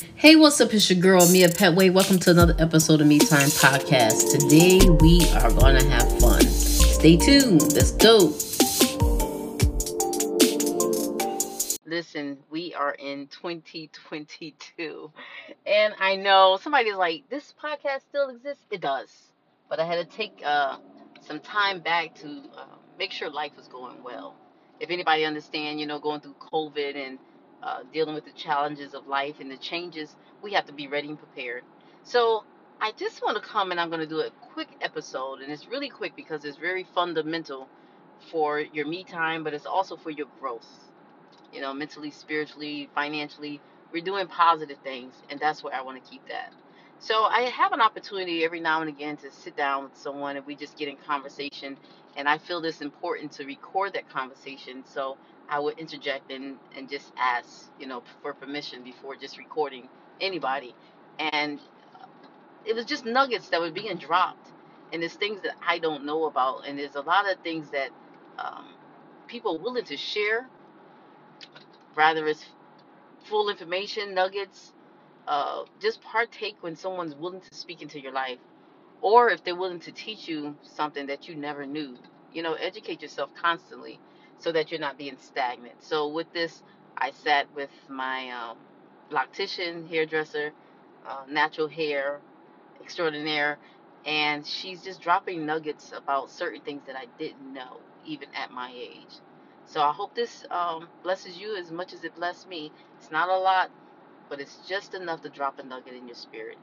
Hey, what's up? It's your girl, Mia Petway. Welcome to another episode of Me Time Podcast. Today we are going to have fun. Stay tuned. Let's go. Listen, we are in 2022. And I know somebody's like, this podcast still exists? It does. But I had to take uh, some time back to uh, make sure life was going well. If anybody understand, you know, going through COVID and uh, dealing with the challenges of life and the changes, we have to be ready and prepared. So I just want to come and I'm going to do a quick episode, and it's really quick because it's very fundamental for your me time, but it's also for your growth. You know, mentally, spiritually, financially, we're doing positive things, and that's where I want to keep that. So I have an opportunity every now and again to sit down with someone and we just get in conversation. And I feel this important to record that conversation. So I would interject and, and just ask, you know, for permission before just recording anybody. And it was just nuggets that were being dropped. And there's things that I don't know about. And there's a lot of things that um, people are willing to share, rather it's full information, nuggets. Uh, just partake when someone's willing to speak into your life. Or if they're willing to teach you something that you never knew. You know, educate yourself constantly so that you're not being stagnant. So with this, I sat with my um, loctician, hairdresser, uh, natural hair extraordinaire, and she's just dropping nuggets about certain things that I didn't know even at my age. So I hope this um, blesses you as much as it blessed me. It's not a lot, but it's just enough to drop a nugget in your spirit.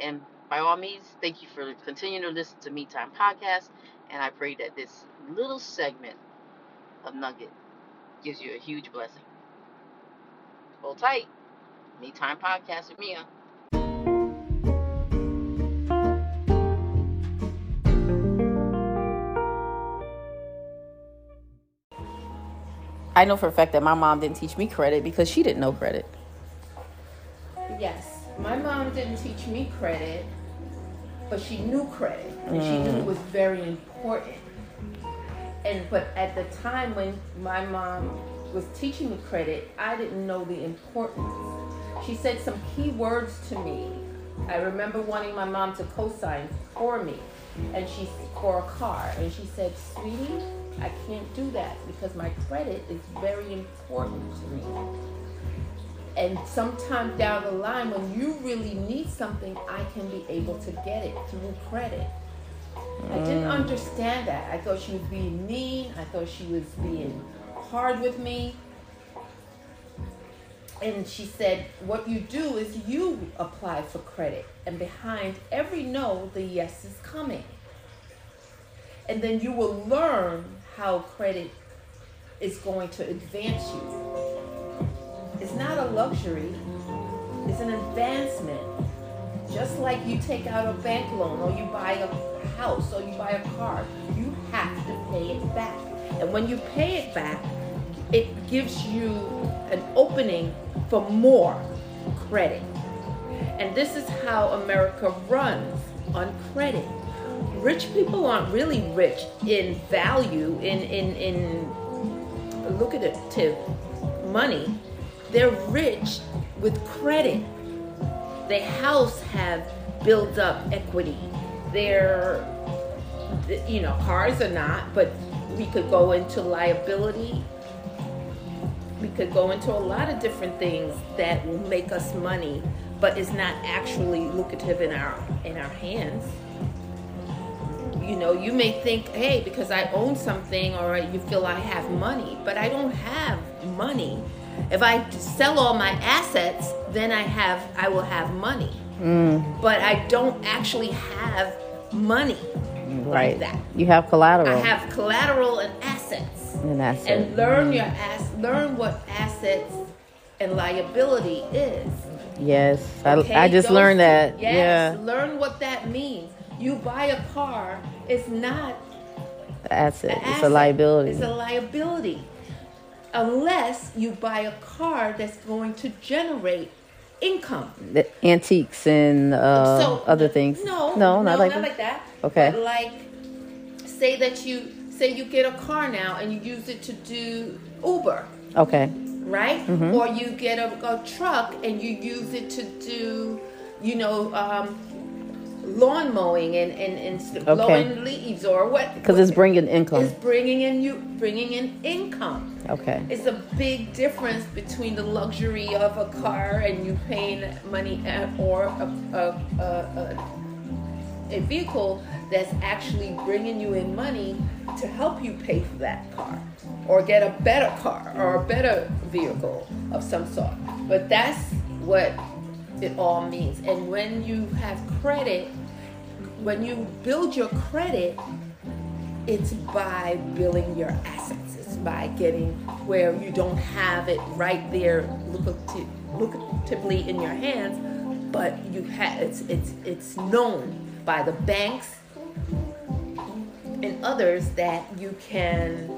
And by all means, thank you for continuing to listen to Me Time Podcast. And I pray that this little segment of nugget gives you a huge blessing. Hold tight. Me Time Podcast with Mia. I know for a fact that my mom didn't teach me credit because she didn't know credit. Yes, my mom didn't teach me credit, but she knew credit, and she knew it mm. was very important. And but at the time when my mom was teaching me credit, I didn't know the importance. She said some key words to me. I remember wanting my mom to co-sign for me, and she for a car, and she said, "Sweetie, I can't do that because my credit is very important to me." And sometime down the line, when you really need something, I can be able to get it through credit. I didn't mm. understand that. I thought she was being mean. I thought she was being hard with me. And she said, What you do is you apply for credit, and behind every no, the yes is coming. And then you will learn how credit is going to advance you. It's not a luxury, it's an advancement. Just like you take out a bank loan or you buy a house or you buy a car, you have to pay it back. And when you pay it back, it gives you an opening for more credit. And this is how America runs on credit. Rich people aren't really rich in value, in in in lucrative money. They're rich with credit. The house have built up equity. Their you know, cars are not, but we could go into liability. We could go into a lot of different things that will make us money, but is not actually lucrative in our in our hands. You know, you may think, hey, because I own something or you feel I have money, but I don't have money. If I sell all my assets, then I have I will have money. Mm. But I don't actually have money Right. like that. You have collateral. I have collateral and assets. and it. And learn your ass learn what assets and liability is. Yes. okay? I, I just Those learned that. Yes, Yeah. learn what that means. You buy a car, it's not Asset. an It's a liability. It's a liability. Unless you buy a car that's going to generate income. the antiques and uh, so other things. No, no, not like not that. like that. Okay. But like, say that you say you get a car now and you use it to do Uber. Okay. right? Or you get a, a truck and you use it to do, you know, um, lawn mowing and and, and blowing leaves or what? Because it's bringing income. It's bringing in you bringing in income. Okay. It's a big difference between the luxury of a car and you paying money at, or a, a, a, a, a vehicle that's actually bringing you in money to help you pay for that car or get a better car or a better vehicle of some sort. But that's what it all means. And when you have credit, when you build your credit, it's by building your assets. It's by getting where you don't have it right there lucrative, lucratively in your hands, but you have it's it's it's known by the banks and others that you can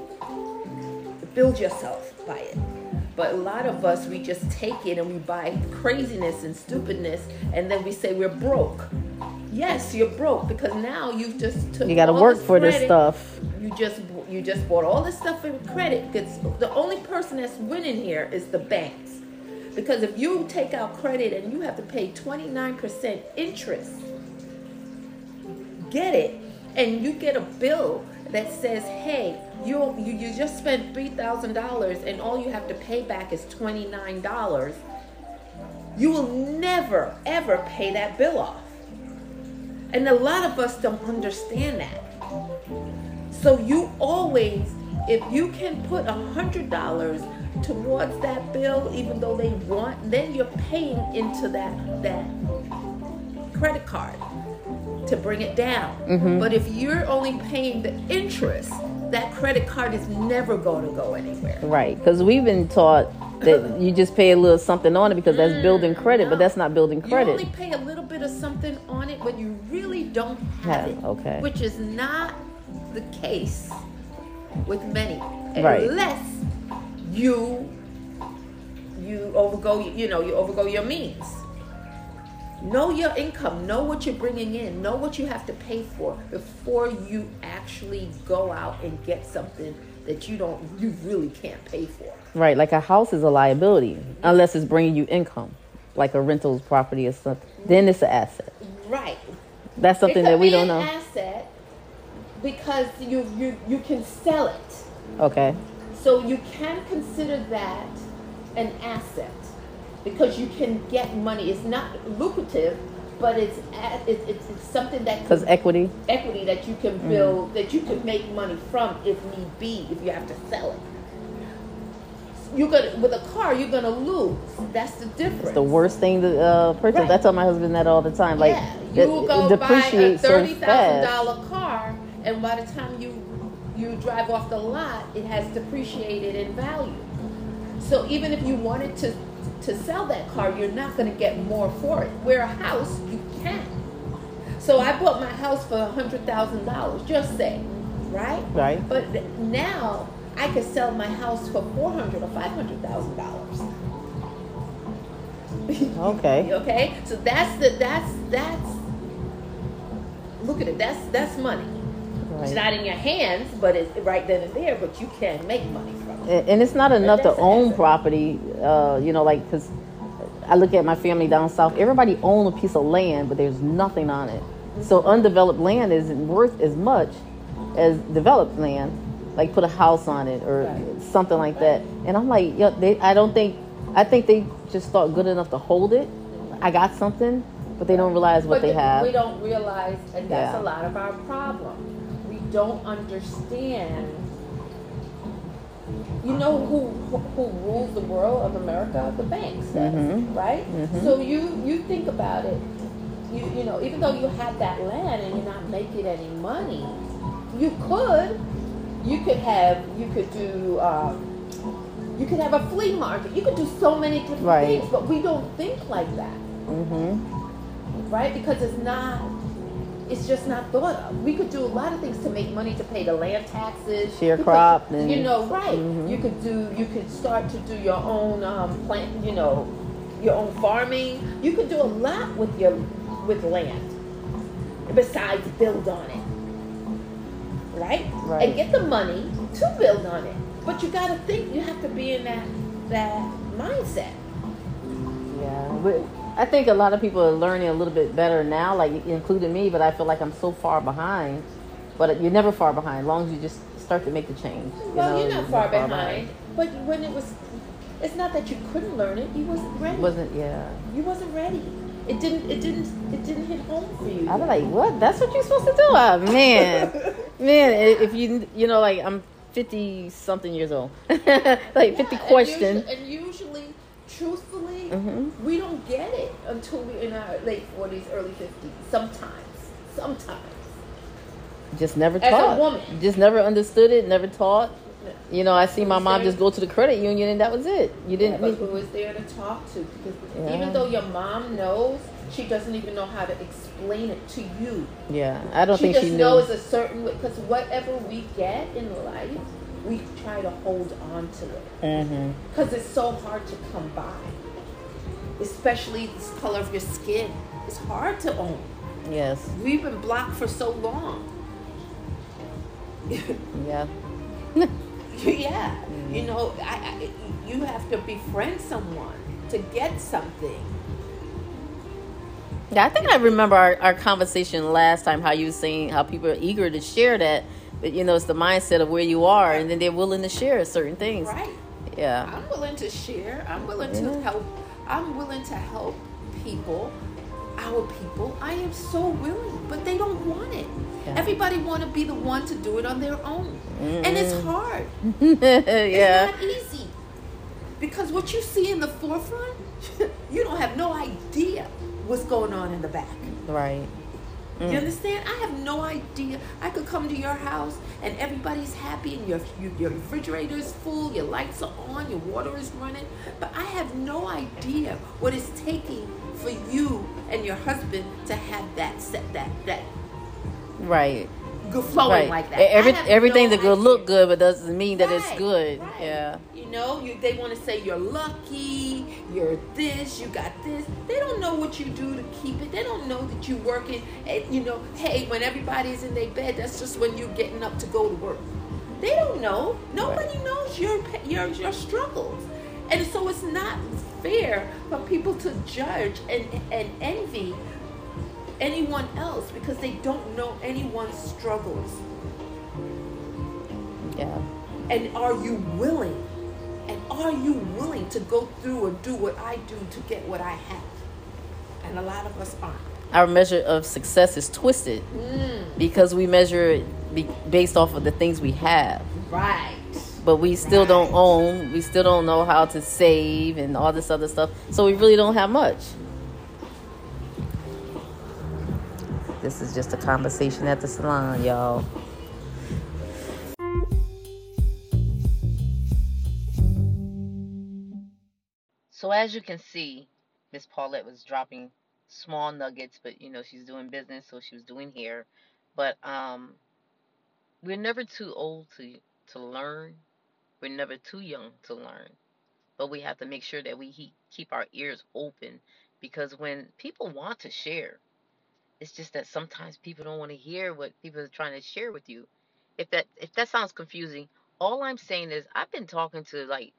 build yourself by it. But a lot of us, we just take it and we buy craziness and stupidness, and then we say we're broke. Yes, you're broke because now you've just took You got to work this for this stuff. You just you just bought all this stuff in credit. Because the only person that's winning here is the banks. Because if you take out credit and you have to pay 29% interest, get it, and you get a bill that says, "Hey, you you, you just spent three thousand dollars and all you have to pay back is twenty nine dollars." You will never ever pay that bill off, and a lot of us don't understand that. So you always, if you can put a hundred dollars towards that bill, even though they want, then you're paying into that that credit card to bring it down. Mm-hmm. But if you're only paying the interest, that credit card is never going to go anywhere. Right. Because we've been taught that you just pay a little something on it because that's mm, building credit, but that's not building credit. You only pay a little bit of something on it, but you really don't have Have, it. okay. Which is not the case with many, Right. unless you you overgo you know you overgo your means. Know your income. Know what you're bringing in. Know what you have to pay for before you actually go out and get something that you don't you really can't pay for. Right. Like a house is a liability unless it's bringing you income, like a rental property or something. Then it's an asset. Right. That's something that we don't an know. asset because you you you can sell it. Okay. So you can consider that an asset because you can get money. It's not lucrative, but it's it's, it's, it's something that Because equity. equity that you can Mm-hmm. build that you can make money from if need be if you have to sell it. You're gonna with a car you're gonna lose. That's the difference. It's The worst thing to uh, purchase. Right. I tell my husband that all the time. Like, yeah, you will go it buy a so thirty thousand fast. dollar car, and by the time you you drive off the lot, it has depreciated in value. So even if you wanted to to sell that car, you're not going to get more for it. Where a house, you can. So I bought my house for a hundred thousand dollars, just say, right? Right. But now I could sell my house for four hundred or five hundred thousand dollars. Okay. Okay, so that's the that's that's look at it. That's that's money. It's not in your hands, but it's right then and there. But you can make money. And and it's not enough to own property. Uh, you know, like because I look at my family down south. Everybody own a piece of land, but there's nothing on it. So undeveloped land isn't worth as much as developed land. Like put a house on it or Right. something like that. And I'm like, yeah, they, I don't think. I think they just thought good enough to hold it. I got something, but they don't realize what but they th- have. We don't realize, and that's Yeah. a lot of our problem. We don't understand. You know who who, rules the world of America? The banks, Mhm. right? Mhm. So you you think about it. You you know even though you have that land and you're not making any money, you could you could have you could do. Um, you could have a flea market. You could do so many different Right. things, but we don't think like that hmm right? Because it's not, it's just not thought of. We could do a lot of things to make money to pay the land taxes, Sharecrop and- you know, right? Mhm. You could do, you could start to do your own um, plant, you know, your own farming. You could do a lot with your with land, besides build on it, right? Right. And get the money to build on it. But you got to think. You have to be in that that mindset. Yeah, but I think a lot of people are learning a little bit better now, like including me. But I feel like I'm so far behind. But you're never far behind, as long as you just start to make the change. You Well, know, you're not you're far behind, but when it was, it's not that you couldn't learn it. You wasn't ready. Wasn't yeah. you wasn't ready. It didn't. It didn't. It didn't hit home for you. I was like, what? That's what you're supposed to do? Oh, man, man. If you you know, like I'm 50 something years old, like 50 Yeah, question. And usually, and usually truthfully, Mhm. we don't get it until we're in our late forties, early fifties. Sometimes, sometimes. Just never As a woman. Just never understood it. Never taught. You know, I see my mom just go to the credit union and that was it. You didn't. Know. But who is there to talk to? Because Yeah. even though your mom knows, she doesn't even know how to explain it to you. yeah, I don't she think just she knows a certain way. Because whatever we get in life, we try to hold on to it. Because it's so hard to come by. Especially this color of your skin. It's hard to own. Yes. We've been blocked for so long. Yeah. yeah. Mm. You know, I, I, you have to befriend someone to get something. Yeah, I think I remember our, our conversation last time how you were saying how people are eager to share that, but you know it's the mindset of where you are, and then they're willing to share certain things. Right. Yeah. I'm willing to share. I'm willing to help. I'm willing to help people, our people. I am so willing, but they don't want it. Yeah. Everybody want to be the one to do it on their own, and it's mm-hmm. hard. yeah. It's not easy because what you see in the forefront, you don't have no idea what's going on in the back. Right. You mm. understand? I have no idea. I could come to your house and everybody's happy and your, your your refrigerator is full, your lights are on, your water is running, but I have no idea what it's taking for you and your husband to have that set that that Right. go flowing right. like that. Every, everything no that could look good, but doesn't mean that it's good. right. Yeah. Know, you they want to say you're lucky, you're this, you got this. They don't know what you do to keep it. They don't know that you working. And you know, hey, when everybody's in their bed, that's just when you're getting up to go to work. They don't know. Nobody knows your your your struggles, and so it's not fair for people to judge and and envy anyone else because they don't know anyone's struggles. Yeah. And are you willing? And are you willing to go through and do what I do to get what I have? And a lot of us aren't. Our measure of success is twisted Mm, because we measure it based off of the things we have. right. but we still don't own we still don't know how to save and all this other stuff so we really don't have much this is just a conversation at the salon y'all So as you can see, Miss Paulette was dropping small nuggets, but you know she's doing business, so she was doing hair. But um, we're never too old to to learn. We're never too young to learn. But we have to make sure that we he- keep our ears open because when people want to share, it's just that sometimes people don't want to hear what people are trying to share with you. If that if that sounds confusing, all I'm saying is I've been talking to like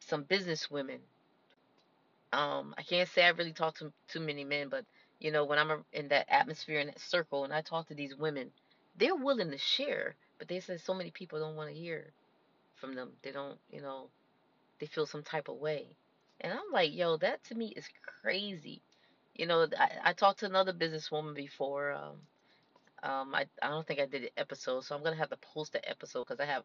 some business women um I can't say I really talk to too many men, but you know when I'm in that atmosphere in that circle and I talk to these women, they're willing to share, but they say so many people don't want to hear from them. They don't, you know, they feel some type of way, and I'm like, yo, that to me is crazy. You know, I, I talked to another businesswoman before. Um, um, I I don't think I did an episode, so I'm gonna have to post the episode because I have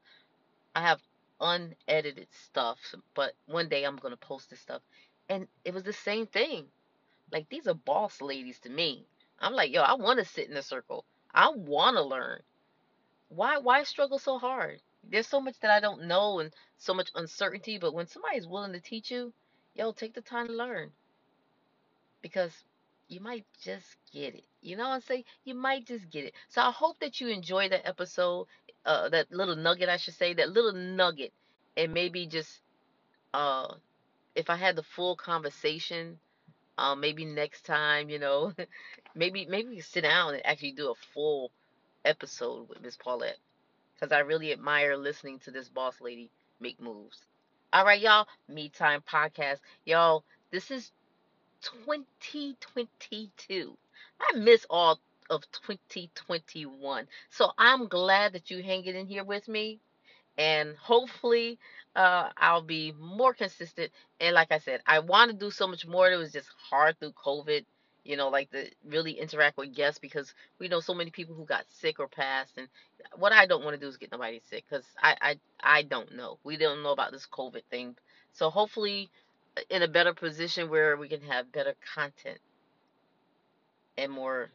I have unedited stuff, but one day I'm gonna post this stuff. And it was the same thing. Like these are boss ladies to me. I'm like, yo, I want to sit in a circle. I want to learn. Why why struggle so hard? There's so much that I don't know and so much uncertainty, but when somebody's willing to teach you, yo, take the time to learn. Because you might just get it. You know what I'm saying? You might just get it. So I hope that you enjoy that episode, uh, that little nugget, I should say, that little nugget, and maybe just, uh, if I had the full conversation, um, maybe next time, you know, maybe maybe we sit down and actually do a full episode with Miss Paulette, because I really admire listening to this boss lady make moves. All right, y'all. Me Time Podcast. Y'all, this is 2022. I miss all of 2021. So I'm glad that you hanging in here with me. And hopefully, uh, I'll be more consistent. And like I said, I want to do so much more. It was just hard through COVID, you know, like to really interact with guests because we know so many people who got sick or passed. And what I don't want to do is get nobody sick because I, I, I don't know. We don't know about this COVID thing. So hopefully, in a better position where we can have better content and more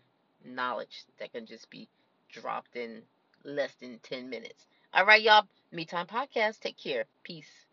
knowledge that can just be dropped in less than 10 minutes. All right, y'all. Me Time Podcast. Take care. Peace.